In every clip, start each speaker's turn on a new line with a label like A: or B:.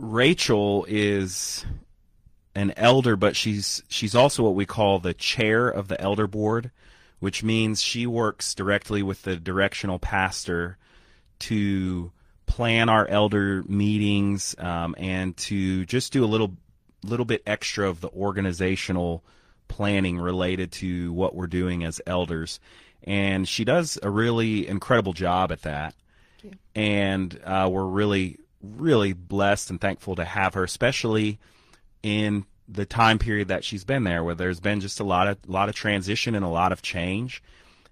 A: Rachel is an elder, but she's she's also what we call the chair of the elder board, which means she works directly with the directional pastor to plan our elder meetings um, and to just do a little little bit extra of the organizational planning related to what we're doing as elders. And she does a really incredible job at that. And uh, we're really, really blessed and thankful to have her, especially in the time period that she's been there, where there's been just a lot of lot of transition and a lot of change.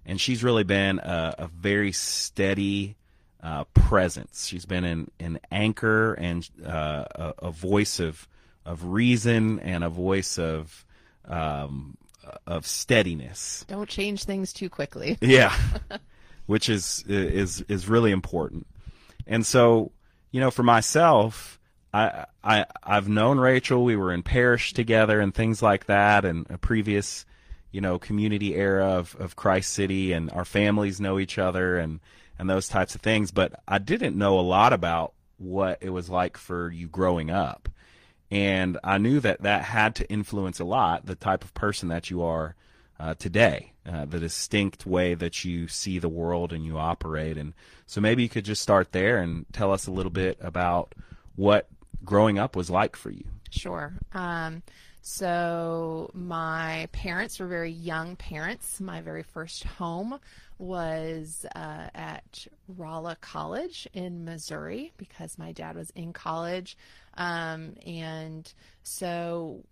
A: And she's really been a, a very steady uh, presence. She's been an, an anchor and uh, a, a voice of of reason and a voice of um, of steadiness.
B: Don't change things too quickly.
A: Yeah, which is is is really important. And so, you know, for myself, I I I've known Rachel. We were in parish together and things like that, and a previous, you know, community era of of Christ City, and our families know each other and and those types of things. But I didn't know a lot about what it was like for you growing up and I knew that that had to influence a lot the type of person that you are uh, today, uh, the distinct way that you see the world and you operate. And so maybe you could just start there and tell us a little bit about what growing up was like for you.
B: Sure. Um, so my parents were very young parents. My very first home was uh, at Rolla College in Missouri because my dad was in college. Um, and so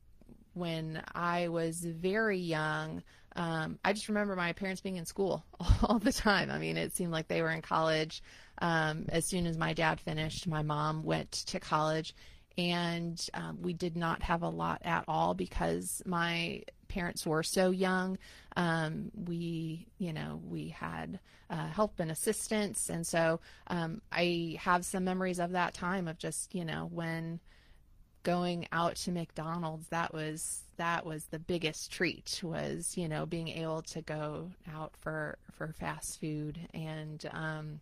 B: when I was very young, um, I just remember my parents being in school all the time. I mean, it seemed like they were in college. Um, as soon as my dad finished, my mom went to college, and um, we did not have a lot at all because my parents were so young. Um, we, you know, we had uh, help and assistance, and so um, I have some memories of that time of just, you know, when going out to McDonald's, that was that was the biggest treat. Was you know being able to go out for for fast food and. Um,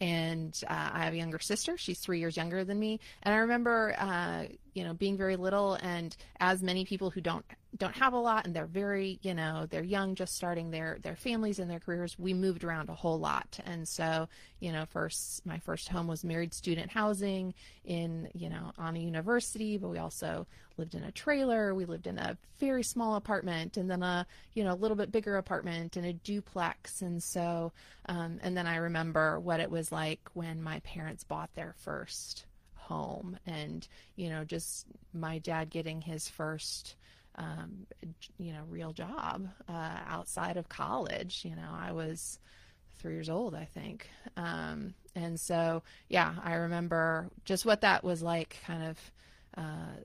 B: and uh, I have a younger sister. She's three years younger than me. And I remember, uh, you know, being very little, and as many people who don't don't have a lot and they're very you know they're young just starting their their families and their careers. We moved around a whole lot. And so you know first my first home was married student housing in you know on a university but we also lived in a trailer. We lived in a very small apartment and then a you know a little bit bigger apartment and a duplex. And so um, and then i remember what it was like when my parents bought their first home and you know just my dad getting his first um, you know, real job uh, outside of college. You know, I was three years old, I think. Um, and so, yeah, I remember just what that was like, kind of uh,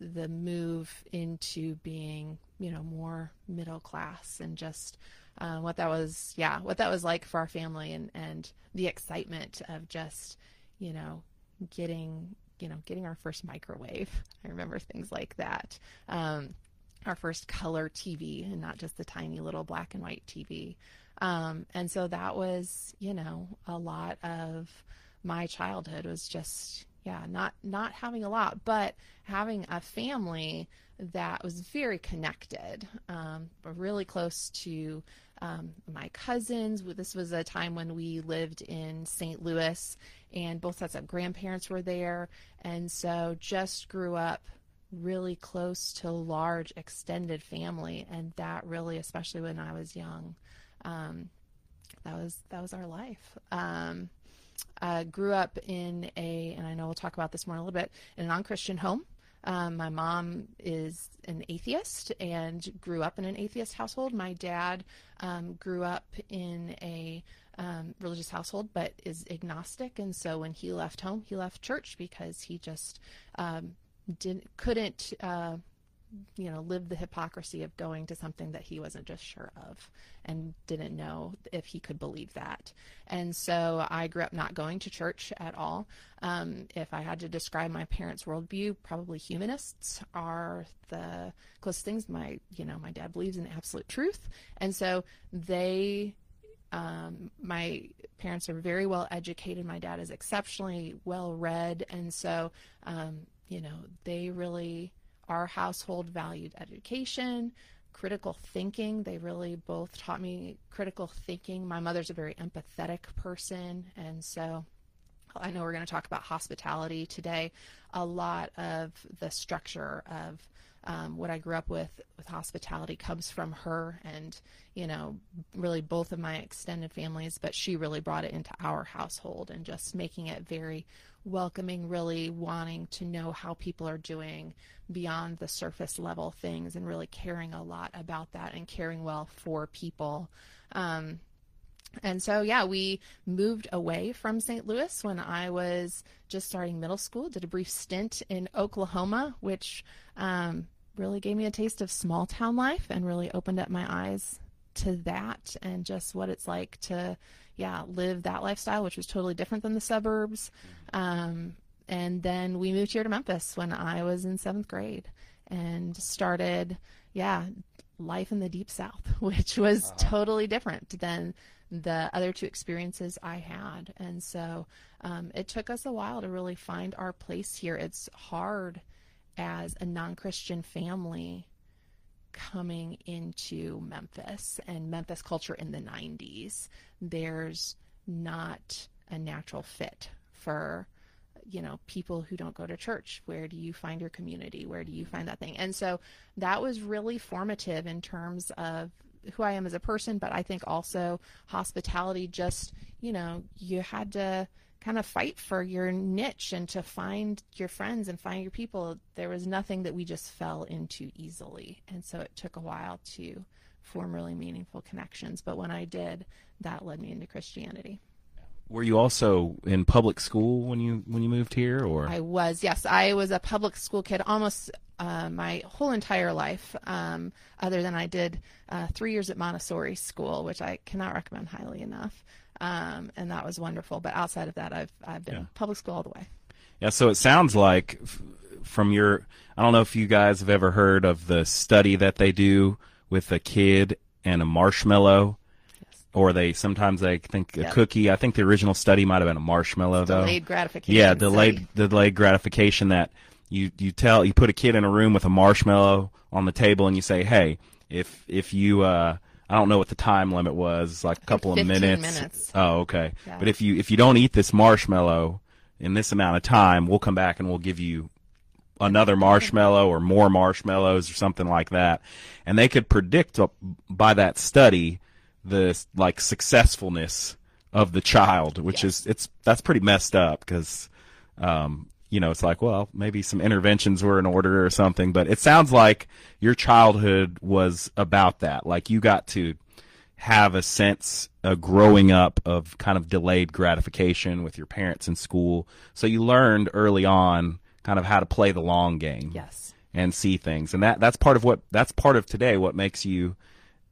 B: the move into being, you know, more middle class and just uh, what that was, yeah, what that was like for our family and, and the excitement of just, you know, getting you know, getting our first microwave. I remember things like that. Um, our first color TV and not just the tiny little black and white TV. Um, and so that was, you know, a lot of my childhood was just, yeah, not not having a lot, but having a family that was very connected, um, really close to um, my cousins. This was a time when we lived in St. Louis, and both sets of grandparents were there, and so just grew up really close to large extended family and that really especially when i was young um, that was that was our life. Um, grew up in a and i know we'll talk about this more in a little bit in a non-christian home. Um, my mom is an atheist and grew up in an atheist household. My dad um, grew up in a um, religious household, but is agnostic. And so when he left home, he left church because he just um, didn't couldn't uh, you know live the hypocrisy of going to something that he wasn't just sure of and didn't know if he could believe that. And so i grew up not going to church at all. Um, if i had to describe my parents worldview probably humanists are the closest things. My you know my dad believes in absolute truth. And so they um, my parents are very well educated. My dad is exceptionally well read, and so um, you know they really our household valued education critical thinking. They really both taught me critical thinking. My mother's a very empathetic person, and so I know we're going to talk about hospitality today. A lot of the structure of um, what I grew up with with hospitality comes from her, and you know, really both of my extended families. But she really brought it into our household and just making it very welcoming, really wanting to know how people are doing beyond the surface level things and really caring a lot about that and caring well for people. Um, and so, yeah, we moved away from St. Louis when I was just starting middle school, did a brief stint in Oklahoma, which um, really gave me a taste of small town life and really opened up my eyes to that and just what it's like to yeah, live that lifestyle, which was totally different than the suburbs. Um, and then we moved here to Memphis when I was in seventh grade and started, yeah, life in the deep south, which was uh-huh. totally different than the other two experiences I had. And so um, it took us a while to really find our place here. It's hard as a non Christian family coming into Memphis and Memphis culture in the 90s, there's not a natural fit for you know people who don't go to church. Where do you find your community? Where do you find that thing? And so that was really formative in terms of who I am as a person but I think also hospitality just you know you had to kind of fight for your niche and to find your friends and find your people. There was nothing that we just fell into easily. And so it took a while to form really meaningful connections. But when I did, that led me into Christianity.
A: Were you also in public school when you when you moved here, or
B: I was? Yes, I was a public school kid almost uh, my whole entire life. Um, other than I did uh, three years at Montessori school, which I cannot recommend highly enough um, and that was wonderful. But outside of that, I've I've been yeah. public school all the way.
A: Yeah, so it sounds like from your I don't know if you guys have ever heard of the study that they do with a kid and a marshmallow. Yes. Or they sometimes they think a yep. cookie. I think the original study might have been a marshmallow
B: it's
A: though.
B: Delayed gratification.
A: Yeah, delayed study. delayed gratification that you you tell you put a kid in a room with a marshmallow on the table and you say, "Hey, if if you uh I don't know what the time limit was, like a couple
B: of
A: minutes.
B: minutes.
A: Oh, okay. Yeah. But if you if you don't eat this marshmallow in this amount of time, we'll come back and we'll give you another marshmallow or more marshmallows or something like that. And they could predict by that study the like successfulness of the child, which yes. is it's that's pretty messed up because um, you know, it's like, well, maybe some interventions were in order or something, but it sounds like your childhood was about that. Like you got to have a sense of growing up of kind of delayed gratification with your parents in school. So you learned early on kind of how to play the long game.
B: Yes.
A: And see things. And that that's part of what that's part of today what makes you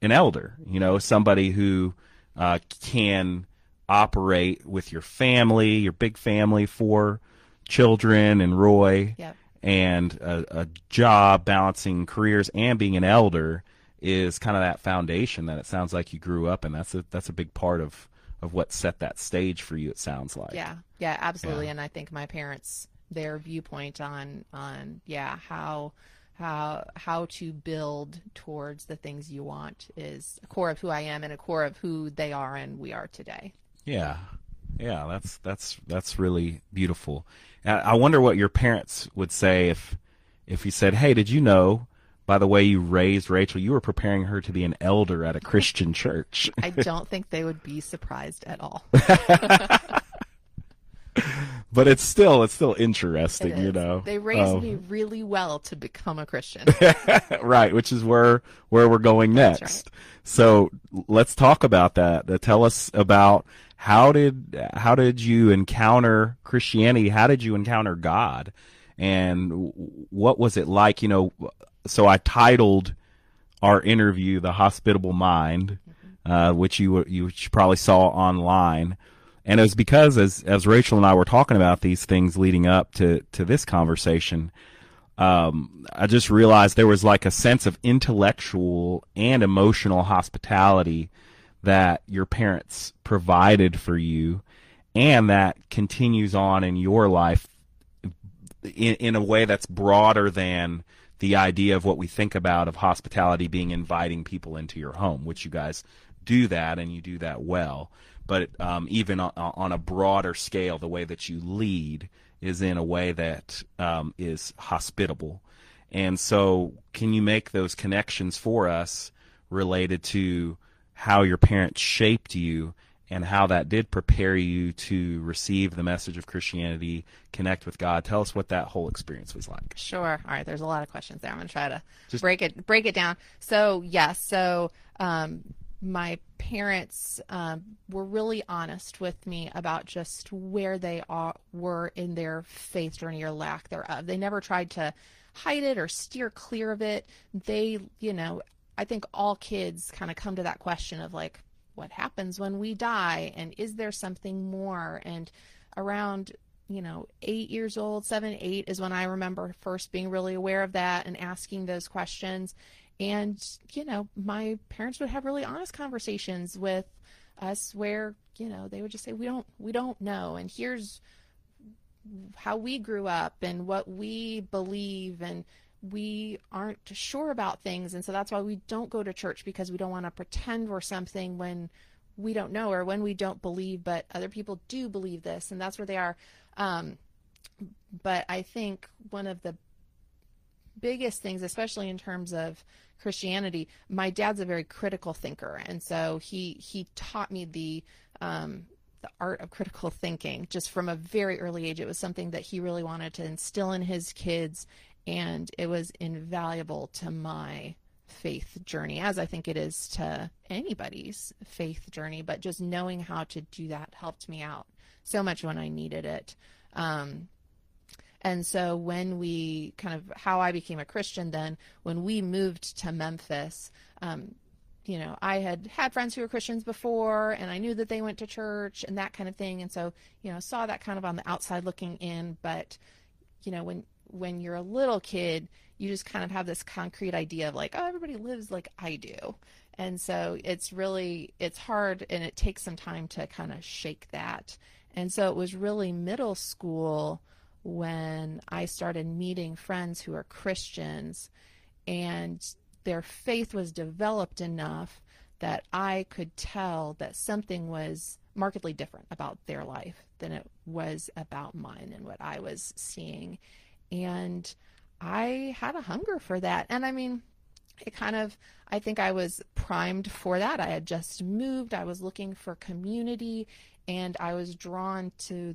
A: an elder, you know, somebody who uh, can operate with your family, your big family four children and Roy
B: yep.
A: and a, a, job balancing careers and being an elder is kind of that foundation that it sounds like you grew up in. That's a that's a big part of of what set that stage for you. It sounds like.
B: Yeah, yeah, absolutely. Yeah. And I think my parents, their viewpoint on on yeah how how how to build towards the things you want is a core of who I am and a core of who they are and we are today.
A: Yeah, yeah, that's that's that's really beautiful. I wonder what your parents would say if if you said, "Hey, did you know?" By the way, you raised Rachel, you were preparing her to be an elder at a Christian church.
B: I don't think they would be surprised at all.
A: but it's still it's still interesting, you know.
B: They raised um, me really well to become a Christian.
A: right, which is where where we're going next. Right. So let's talk about that. Tell us about how did how did you encounter Christianity? How did you encounter God? And what was it like? You know, so I titled our interview "The Hospitable Mind," uh, which you you probably saw online, and it was because as as Rachel and I were talking about these things leading up to to this conversation, um, I just realized there was like a sense of intellectual and emotional hospitality that your parents provided for you and that continues on in your life in, in a way that's broader than the idea of what we think about of hospitality being inviting people into your home, which you guys do that and you do that well. But um, even on, on, a broader scale, the way that you lead is in a way that um, is hospitable. And so, can you make those connections for us related to how your parents shaped you and how that did prepare you to receive the message of Christianity, connect with God. Tell us what that whole experience was like.
B: Sure. All right. There's a lot of questions there. I'm going to try to Just, break it break it down. So yes. So um, my parents um, were really honest with me about just where they are, were in their faith journey or lack thereof. They never tried to hide it or steer clear of it. They, you know, I think all kids kind of come to that question of like, what happens when we die? And is there something more? And around you know eight years old seven eight is when i remember first being really aware of that and asking those questions. And you know my parents would have really honest conversations with us where you know they would just say we don't we don't know. And here's how we grew up and what we believe. And we aren't sure about things. And so that's why we don't go to church because we don't want to pretend we're something when we don't know or when we don't believe, but other people do believe this. And that's where they are. Um, but I think one of the biggest things, especially in terms of Christianity, my dad's a very critical thinker. And so he, he taught me the, um, the art of critical thinking just from a very early age. It was something that he really wanted to instill in his kids and it was invaluable to my faith journey, as I think it is to anybody's faith journey. But just knowing how to do that helped me out so much when I needed it. Um, and so when we kind of how I became a Christian, then when we moved to Memphis, um, you know, I had had friends who were Christians before, and I knew that they went to church and that kind of thing. And so, you know, saw that kind of on the outside looking in. But, you know, when when you're a little kid, you just kind of have this concrete idea of like, oh, everybody lives like I do. And so it's really it's hard and it takes some time to kind of shake that. And so it was really middle school when I started meeting friends who are Christians and their faith was developed enough that I could tell that something was markedly different about their life than it was about mine and what I was seeing. And I had a hunger for that. And I mean, it kind of, I think I was primed for that. I had just moved, I was looking for community, and I was drawn to,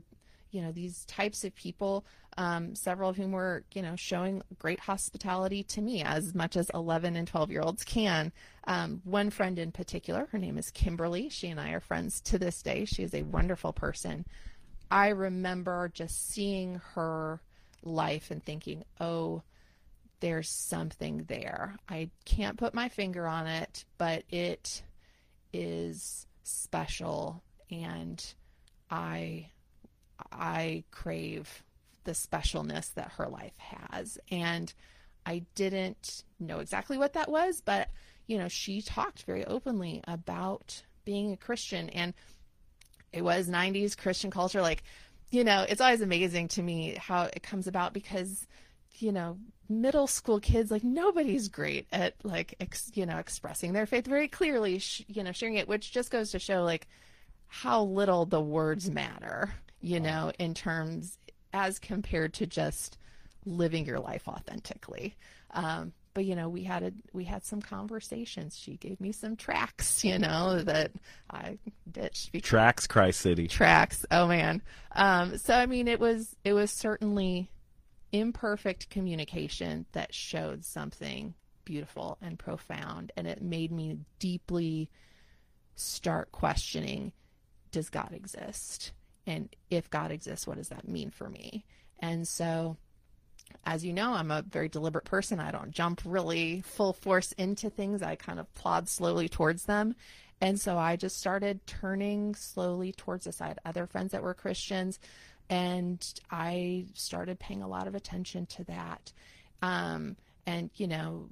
B: you know, these types of people, um, several of whom were, you know, showing great hospitality to me as much as 11 and 12 year olds can. Um, one friend in particular, her name is Kimberly. She and I are friends to this day. She is a wonderful person. I remember just seeing her life and thinking, oh, there's something there. I can't put my finger on it, but it is special and I I crave the specialness that her life has. And I didn't know exactly what that was, but you know, she talked very openly about being a Christian and it was 90s Christian culture like you know, it's always amazing to me how it comes about because, you know, middle school kids, like nobody's great at like, ex, you know, expressing their faith very clearly, sh- you know, sharing it, which just goes to show like how little the words matter, you know, in terms as compared to just living your life authentically. Um, but you know we had a we had some conversations. She gave me some tracks you know that i ditched
A: because, tracks cry city.
B: Tracks. Oh man. Um, so i mean it was it was certainly imperfect communication that showed something beautiful and profound and it made me deeply start questioning does god exist? And if god exists what does that mean for me? And so as you know, I'm a very deliberate person. I don't jump really full force into things. I kind of plod slowly towards them. And so I just started turning slowly towards this. I had other friends that were Christians, and I started paying a lot of attention to that. Um, and, you know,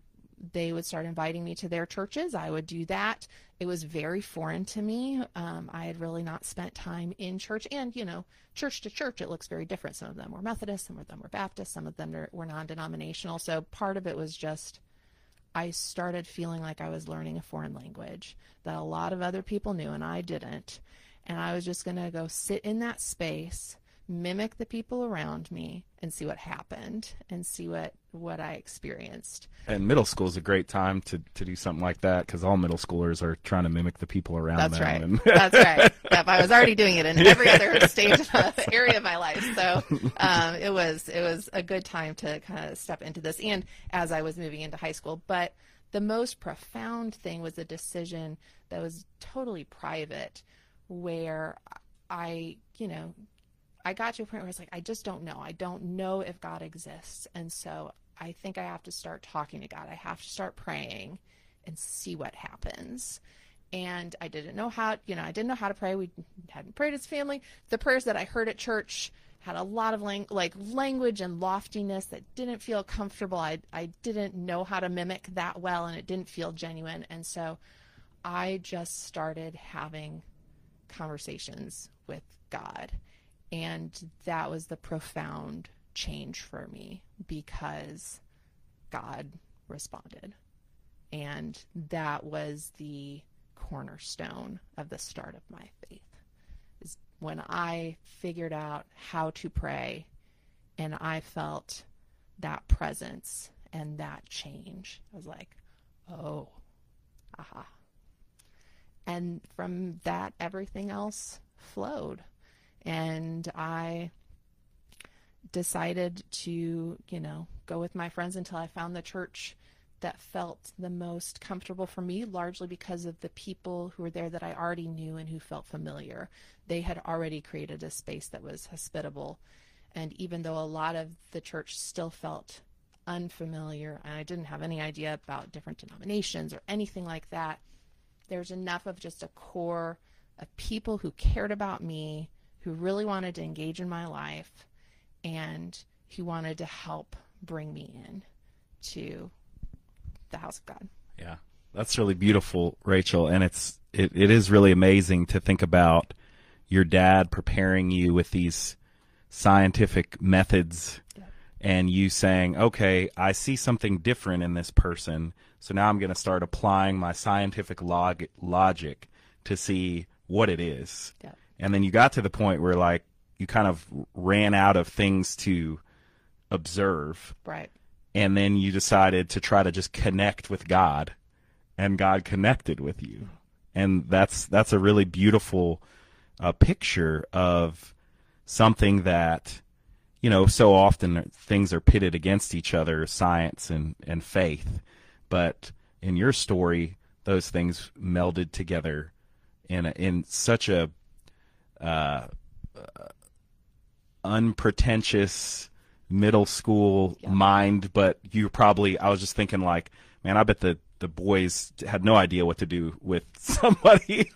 B: they would start inviting me to their churches. I would do that. It was very foreign to me. Um, I had really not spent time in church, and you know, church to church, it looks very different. Some of them were Methodist, some of them were Baptist, some of them were non-denominational. So part of it was just I started feeling like I was learning a foreign language that a lot of other people knew and I didn't. And I was just going to go sit in that space mimic the people around me and see what happened and see what what I experienced.
A: And middle school is a great time to, to do something like that because all middle schoolers are trying to mimic the people around
B: That's
A: them.
B: right.
A: and-
B: That's right. Yep, I was already doing it in every other stage of area of my life, so um, it was it was a good time to kind of step into this. And as I was moving into high school, but the most profound thing was a decision that was totally private, where I, you know, I got to a point where I was like, I just don't know. I don't know if God exists. And so I think I have to start talking to God. I have to start praying and see what happens. And I didn't know how, you know, I didn't know how to pray. We hadn't prayed as family. The prayers that I heard at church had a lot of lang- like language and loftiness that didn't feel comfortable. I, I didn't know how to mimic that well and it didn't feel genuine. And so I just started having conversations with God and that was the profound change for me because God responded. And that was the cornerstone of the start of my faith. Is when I figured out how to pray and I felt that presence and that change. I was like, oh, aha. And from that, everything else flowed and I decided to, you know, go with my friends until I found the church that felt the most comfortable for me, largely because of the people who were there that I already knew and who felt familiar. They had already created a space that was hospitable. And even though a lot of the church still felt unfamiliar and I didn't have any idea about different denominations or anything like that, there's enough of just a core of people who cared about me who really wanted to engage in my life and who wanted to help bring me in to the house of God.
A: Yeah, that's really beautiful, Rachel, and it's it, it is really amazing to think about your dad preparing you with these scientific methods and you saying, "Okay, I see something different in this person, so now I'm going to start applying my scientific log- logic to see what it is."
B: Yeah.
A: And then you got to the point where like you kind of ran out of things to observe
B: Right.
A: and then you decided to try to just connect with God and God connected with you. And that's that's a really beautiful uh, picture of something that you know so often things are pitted against each other science and and faith but in your story those things melded together in a, in such a uh, unpretentious middle school
B: Yeah.
A: mind, but you probably I was just thinking like, man, I bet the the boys had no idea what to do with somebody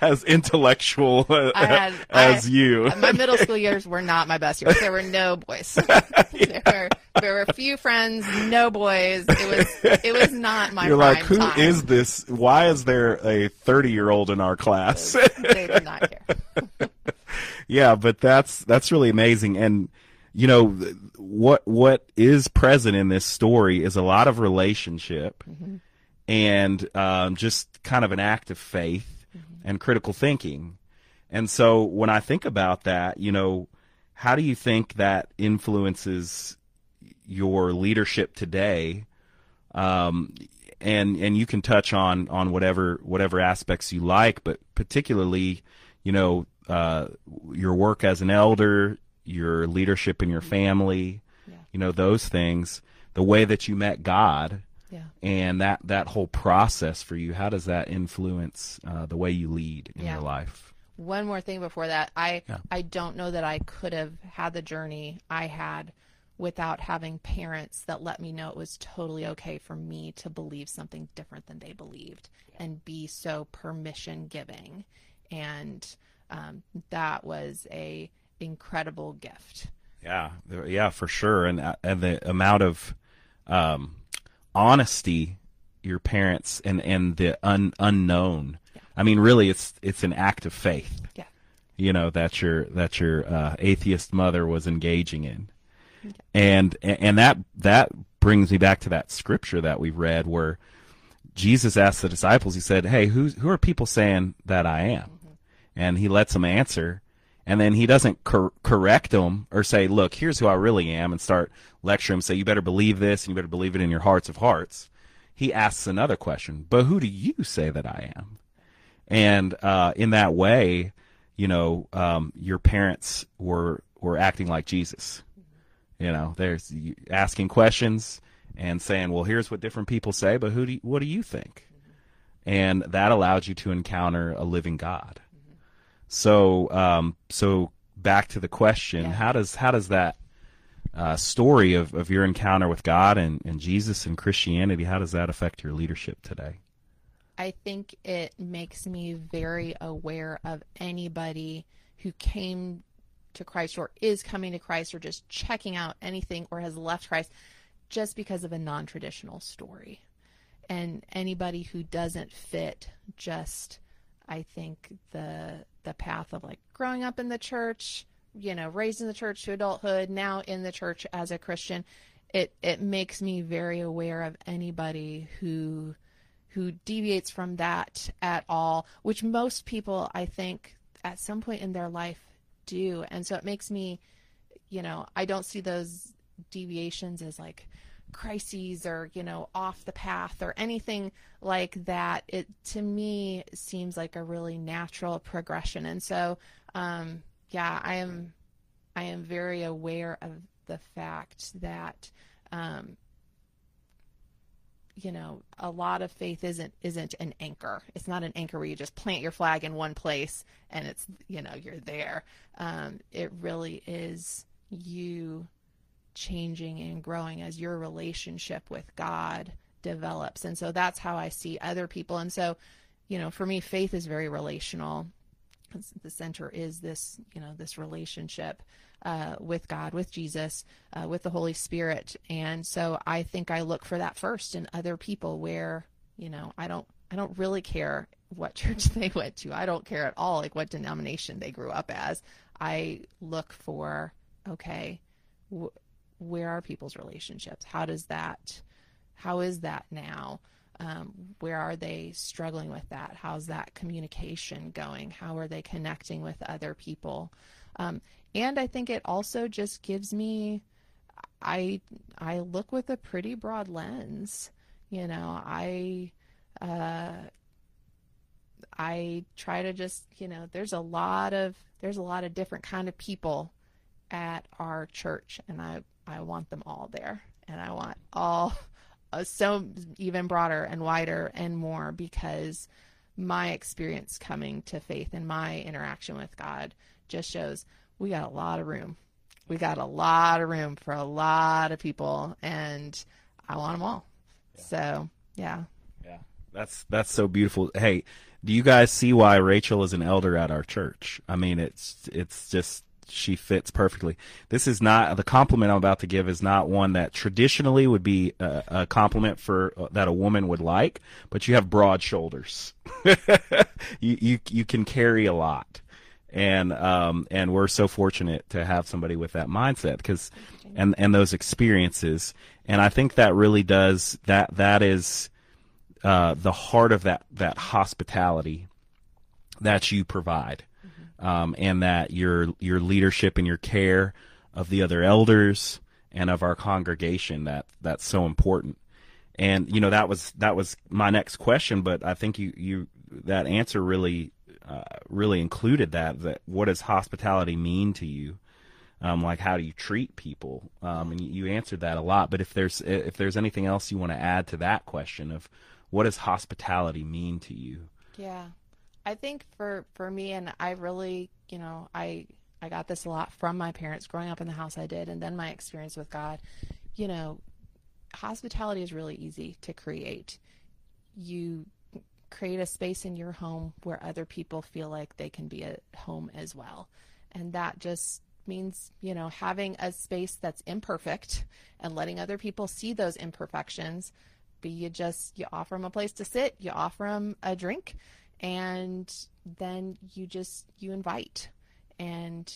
A: as intellectual
B: uh, had-
A: as
B: I-
A: you.
B: Uh, my middle school years were not my best years. There were no boys. there, were, there were a few friends, no boys. It was it was not my
A: You're like, who is
B: time.
A: this? Why is there a 30 year old in our class?
B: they did not care.
A: yeah, but that's that's really amazing, and you know what what is present in this story is a lot of relationship, mm-hmm. And um, just kind of an act of faith and critical thinking, and so when I think about that, you know, how do you think that influences your leadership today? Um, and and you can touch on on whatever whatever aspects you like, but particularly, you know, uh, your work as an elder, your leadership in your family,
B: Yeah.
A: you know, those things, the way that you met God,
B: Yeah.
A: and that that whole process for you. How does that influence uh, the way you lead in
B: Yeah.
A: your life?
B: One more thing before that, I
A: Yeah.
B: I don't know that I could have had the journey I had without having parents that let me know it was totally okay for me to believe something different than they believed and be so permission giving, and um, that was a incredible gift.
A: Yeah, yeah, for sure, and uh, and the amount of um, honesty your parents and and the un, unknown. I mean, really, it's it's an act of faith.
B: Yeah.
A: You know that your that your uh, atheist mother was engaging in, and and that that brings me back to that scripture that we read where Jesus asked the disciples. He said, "Hey, who who are people saying that I am?" And he lets them answer, and then he doesn't cor- correct them or say, "Look, here's who I really am," and start lecturing. Say, "You better believe this, and you better believe it in your hearts of hearts." He asks another question, "But who do you say that I am?" And uh, in that way, you know, um, your parents were were acting like Jesus. You know, there's asking questions and saying, "Well, here's what different people say, but who do you, what do you think?" And that allowed you to encounter a living God. So, um, so back to the question:
B: Yeah.
A: How does how does that uh, story of, of your encounter with God and, and Jesus and Christianity how does that affect your leadership today?
B: I think it makes me very aware of anybody who came to Christ or is coming to Christ or just checking out anything or has left Christ just because of a non traditional story. And anybody who doesn't fit just I think the the path of like growing up in the church, you know, raised in the church to adulthood, now in the church as a Christian, it it makes me very aware of anybody who who deviates from that at all, which most people I think at some point in their life do. And so it makes me, you know, I don't see those deviations as like crises or, you know, off the path or anything like that. It to me seems like a really natural progression. And so um yeah, I am I am very aware of the fact that um you know a lot of faith isn't isn't an anchor it's not an anchor where you just plant your flag in one place and it's you know you're there um, it really is you changing and growing as your relationship with god develops and so that's how i see other people and so you know for me faith is very relational the center is this you know this relationship uh, with God, with Jesus, uh, with the Holy Spirit, and so I think I look for that first in other people. Where you know I don't I don't really care what church they went to. I don't care at all like what denomination they grew up as. I look for okay, where are people's relationships? How does that how is that now? Um, where are they struggling with that? How's that communication going? How are they connecting with other people? Um, and I think it also just gives me, I I look with a pretty broad lens. You know, I uh, I try to just you know, there's a lot of there's a lot of different kind of people at our church, and I I want them all there, and I want all uh, so even broader and wider and more because my experience coming to faith and my interaction with God just shows we got a lot of room. We got a lot of room for a lot of people, and I want them all. So, yeah.
A: Yeah, that's that's so beautiful. Hey, do you guys see why Rachel is an elder at our church? I mean, it's it's just she fits perfectly. This is not the compliment I'm about to give is not one that traditionally would be a, a compliment for uh, that a woman would like, but you have broad shoulders. you you you can carry a lot. And um and we're so fortunate to have somebody with that mindset because and and those experiences and I think that really does that that is uh, the heart of that that hospitality that you provide, um, and that your your leadership and your care of the other elders and of our congregation that that's so important. And you know that was that was my next question, but I think you you that answer really uh, really included that that what does hospitality mean to you? um, like how do you treat people um, and you, you answered that a lot but if there's if there's anything else you want to add to that question of what does hospitality mean to you
B: Yeah. I think for for me and I really, you know, I I got this a lot from my parents growing up in the house I did and then my experience with God. You know, hospitality is really easy to create. You create a space in your home where other people feel like they can be at home as well. And that just means, you know, having a space that's imperfect and letting other people see those imperfections, But you just you offer them a place to sit, you offer them a drink, and then you just you invite, and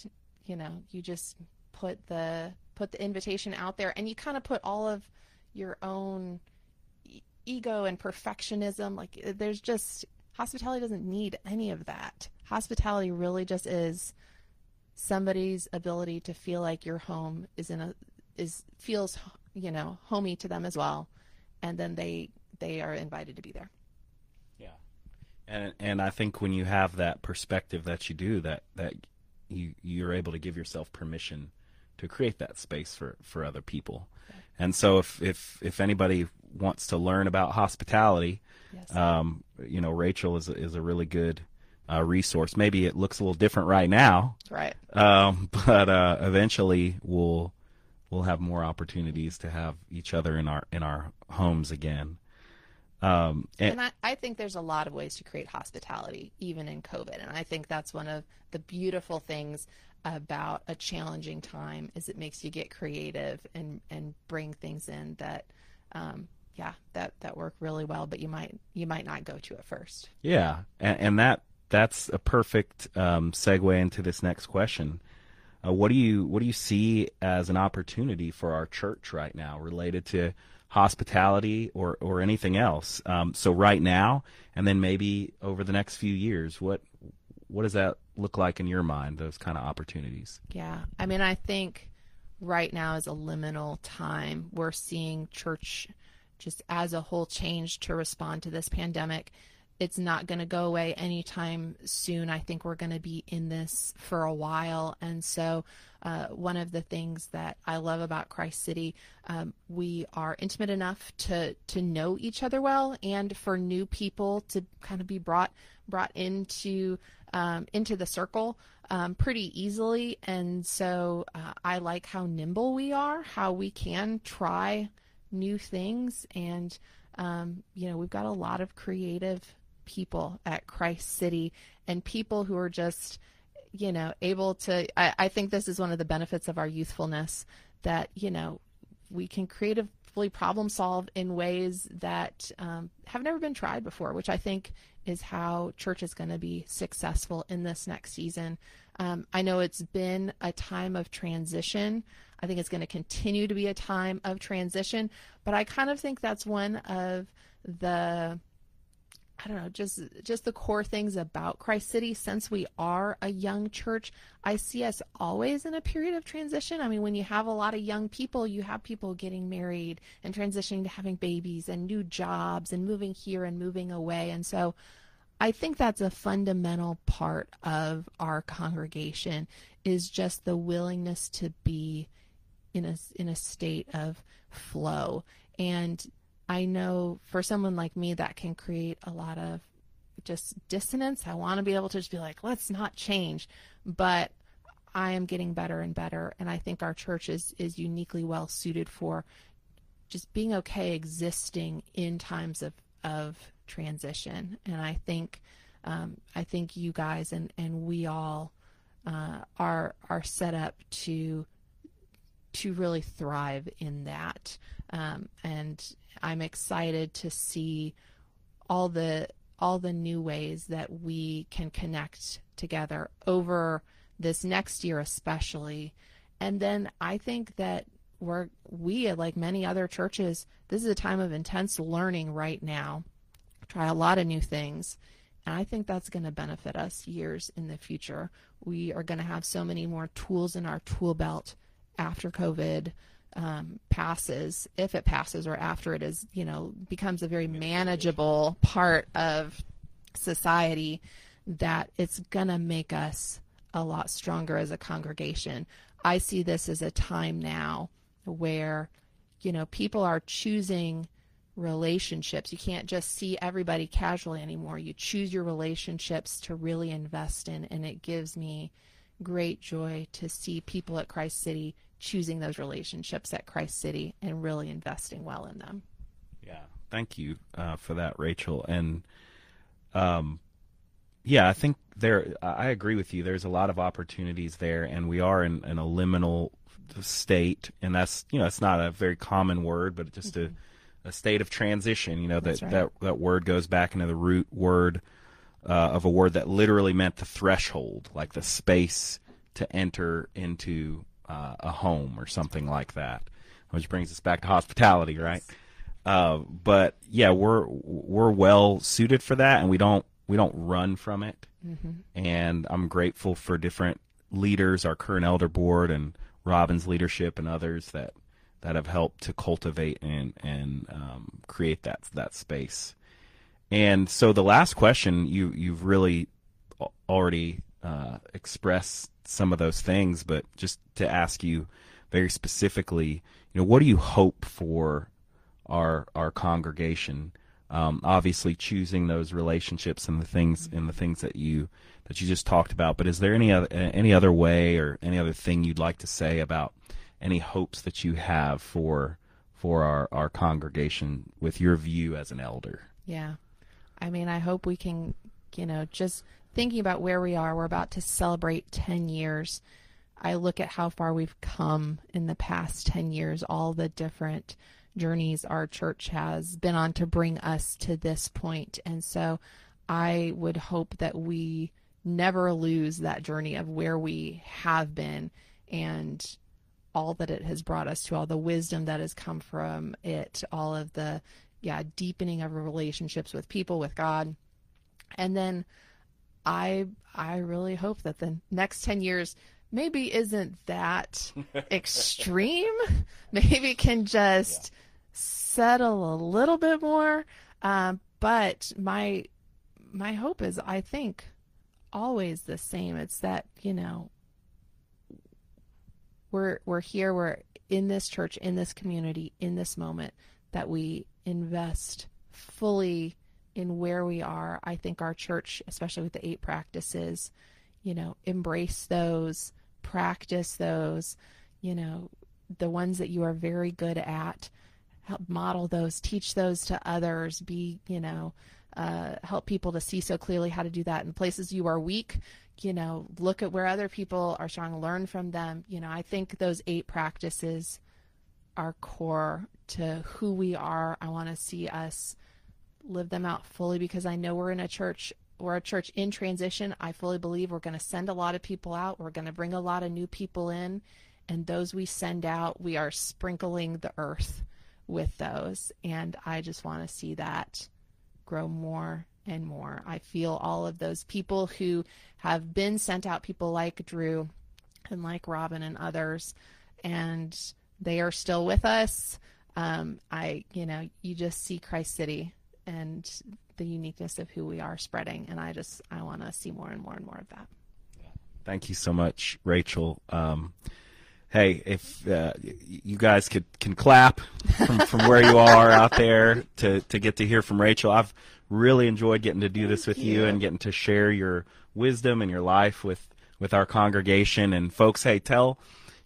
B: you know you just put the put the invitation out there, and you kind of put all of your own e- ego and perfectionism. Like uh, there's just hospitality doesn't need any of that. Hospitality really just is somebody's ability to feel like your home is in a is feels you know homey to them as well and then they they are invited to be there
A: and and i think when you have that perspective that you do that that you you're able to give yourself permission to create that space for for other people and so if if if anybody wants to learn about hospitality
B: yes.
A: um you know rachel is a, is a really good uh, resource. Maybe it looks a little different right now,
B: right
A: um, but uh, eventually we'll we'll have more opportunities to have each other in our in our homes again. Um, and,
B: and I, I think there's a lot of ways to create hospitality, even in COVID. And I think that's one of the beautiful things about a challenging time is it makes you get creative and and bring things in that um, yeah that that work really well but you might you might not go to it first
A: yeah and, and that that's a perfect um, segue into this next question. Uh, what do you what do you see as an opportunity for our church right now related to hospitality or or anything else? Um, so right now, and then maybe over the next few years, what what does that look like in your mind? Those kind of opportunities.
B: Yeah, I mean, I think right now is a liminal time. We're seeing church just as a whole change to respond to this pandemic it's not going to go away anytime soon. I think we're going to be in this for a while. And so, uh, one of the things that I love about Christ City, um, we are intimate enough to to know each other well, and for new people to kind of be brought brought into um, into the circle um, pretty easily. And so, uh, I like how nimble we are, how we can try new things, and um, you know, we've got a lot of creative people at Christ City and people who are just, you know, able to. I, I think this is one of the benefits of our youthfulness that, you know, we can creatively problem solve in ways that um, have never been tried before, which I think is how church is going to be successful in this next season. Um, I know it's been a time of transition. I think it's going to continue to be a time of transition, but I kind of think that's one of the I don't know, just just the core things about Christ City. Since we are a young church, I see us always in a period of transition. I mean, when you have a lot of young people, you have people getting married and transitioning to having babies and new jobs and moving here and moving away. And so, I think that's a fundamental part of our congregation is just the willingness to be in a in a state of flow and I know for someone like me that can create a lot of just dissonance. I want to be able to just be like, let's not change. But I am getting better and better. And I think our church is, is uniquely well suited for just being okay existing in times of, of transition. And I think, um, I think you guys and, and we all uh, are, are set up to, to really thrive in that. Um, and I'm excited to see all the all the new ways that we can connect together over this next year especially. And then i think that we're we like many other churches this is a time of intense learning right now. Try a lot of new things. And i think that's going to benefit us years in the future. We are going to have so many more tools in our tool belt after covid um, passes, if it passes or after it is, you know, becomes a very manageable part of society, that it's going to make us a lot stronger as a congregation. I see this as a time now where, you know, people are choosing relationships. You can't just see everybody casually anymore. You choose your relationships to really invest in, and it gives me great joy to see people at Christ City choosing those relationships at Christ City and really investing well in them.
A: Yeah, thank you uh, for that, Rachel. And um, yeah, I think there. I agree with you. There's a lot of opportunities there, and we are in, in a liminal state, and that's you know it's not a very common word, but just mm-hmm. a state of transition. You know that
B: right.
A: that that word goes back into the root word uh, of a word that literally meant the threshold, like the space to enter into uh, a home or something like that. Which brings us back to hospitality, right? Uh, but yeah, we're we're well suited for that, and we don't we don't run from it. And I'm grateful for different leaders, our current elder board, and Robin's leadership, and others that that have helped to cultivate and and um, create that that space. And so the last question, you you've really already uh, expressed some of those things, but just to ask you very specifically, you know, what do you hope for our our congregation? Um, obviously, choosing those relationships and the things and the things that you that you just talked about. But is there any other any other way or any other thing you'd like to say about any hopes that you have for for our our congregation with your view as an elder?
B: Yeah. I mean, I hope we can, you know, just thinking about where we are, we're about to celebrate 10 years. I look at how far we've come in the past 10 years, all the different journeys our church has been on to bring us to this point. And so I would hope that we never lose that journey of where we have been and all that it has brought us to, all the wisdom that has come from it, all of the yeah, deepening of relationships with people, with God. And then I I really hope that the next 10 years maybe isn't that extreme. Maybe can just settle a little bit more. Um, but my my hope is I think always the same. It's that, you know, we're we're here, we're in this church, in this community, in this moment that we invest fully in where we are. I think our church, especially with the eight practices, you know, embrace those, practice those, you know, the ones that you are very good at, help model those, teach those to others, be, you know, uh, help people to see so clearly how to do that in places you are weak you know look at where other people are strong learn from them you know i think those eight practices are core to who we are i want to see us live them out fully because i know we're in a church we're a church in transition i fully believe we're going to send a lot of people out we're going to bring a lot of new people in and those we send out we are sprinkling the earth with those and i just want to see that grow more and more. I feel all of those people who have been sent out, people like Drew and like Robin and others, and they are still with us. Um, I, you know, you just see Christ City and the uniqueness of who we are spreading, and I just I want to see more and more and more of that.
A: Thank you so much, Rachel. Um, hey, if uh, you guys could can clap from, from where you are out there to to get to hear from Rachel, I've really enjoyed getting to do this with you.
B: you.
A: and getting to share your wisdom and your life with with our congregation. And folks, hey, tell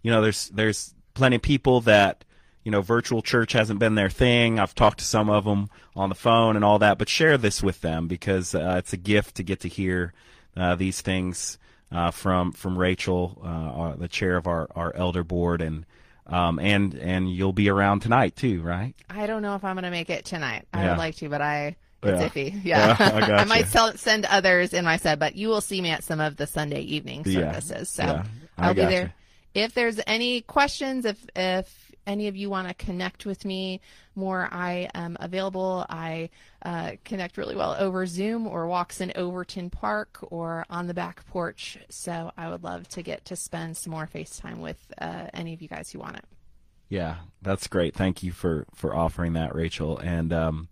A: you know there's there's plenty of people that you know virtual church hasn't been their thing. I've talked to some of them on the phone and all that, but share this with them because uh, it's a gift to get to hear uh, these things uh, from from Rachel, uh, our, the chair of our, our elder board, and um, and and you'll be around tonight too, right?
B: I don't know if I'm going to make it tonight. I
A: Yeah.
B: would like to, but I it's
A: Yeah.
B: iffy. Yeah,
A: Yeah, I gotcha.
B: might sell, send others in my set, but you will see me at some of the Sunday evening services. So
A: I
B: I'll be there. If there's any questions, if if any of you want to connect with me more, I am available. I uh, connect really well over Zoom or walks in Overton Park or on the back porch. So I would love to get to spend some more FaceTime with uh, any of you guys who want it.
A: Yeah, that's great. Thank you for for offering that, Rachel. And um,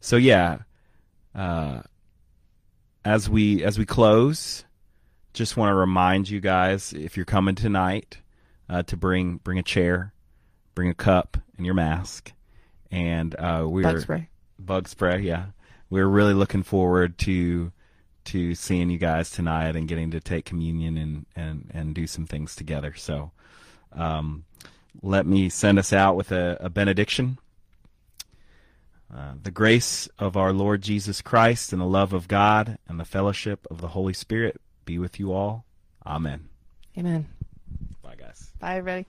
A: so yeah, uh, as we as we close, just want to remind you guys if you're coming tonight uh, to bring bring a chair, bring a cup, and your mask. And uh, we're
B: Bug spray.
A: bug spray. Yeah, we're really looking forward to to seeing you guys tonight and getting to take communion and and and do some things together. So. Um, let me send us out with a, a benediction. Uh, the grace of our Lord Jesus Christ and the love of God and the fellowship of the Holy Spirit be with you all. Amen.
B: Amen.
A: Bye, guys.
B: Bye, everybody.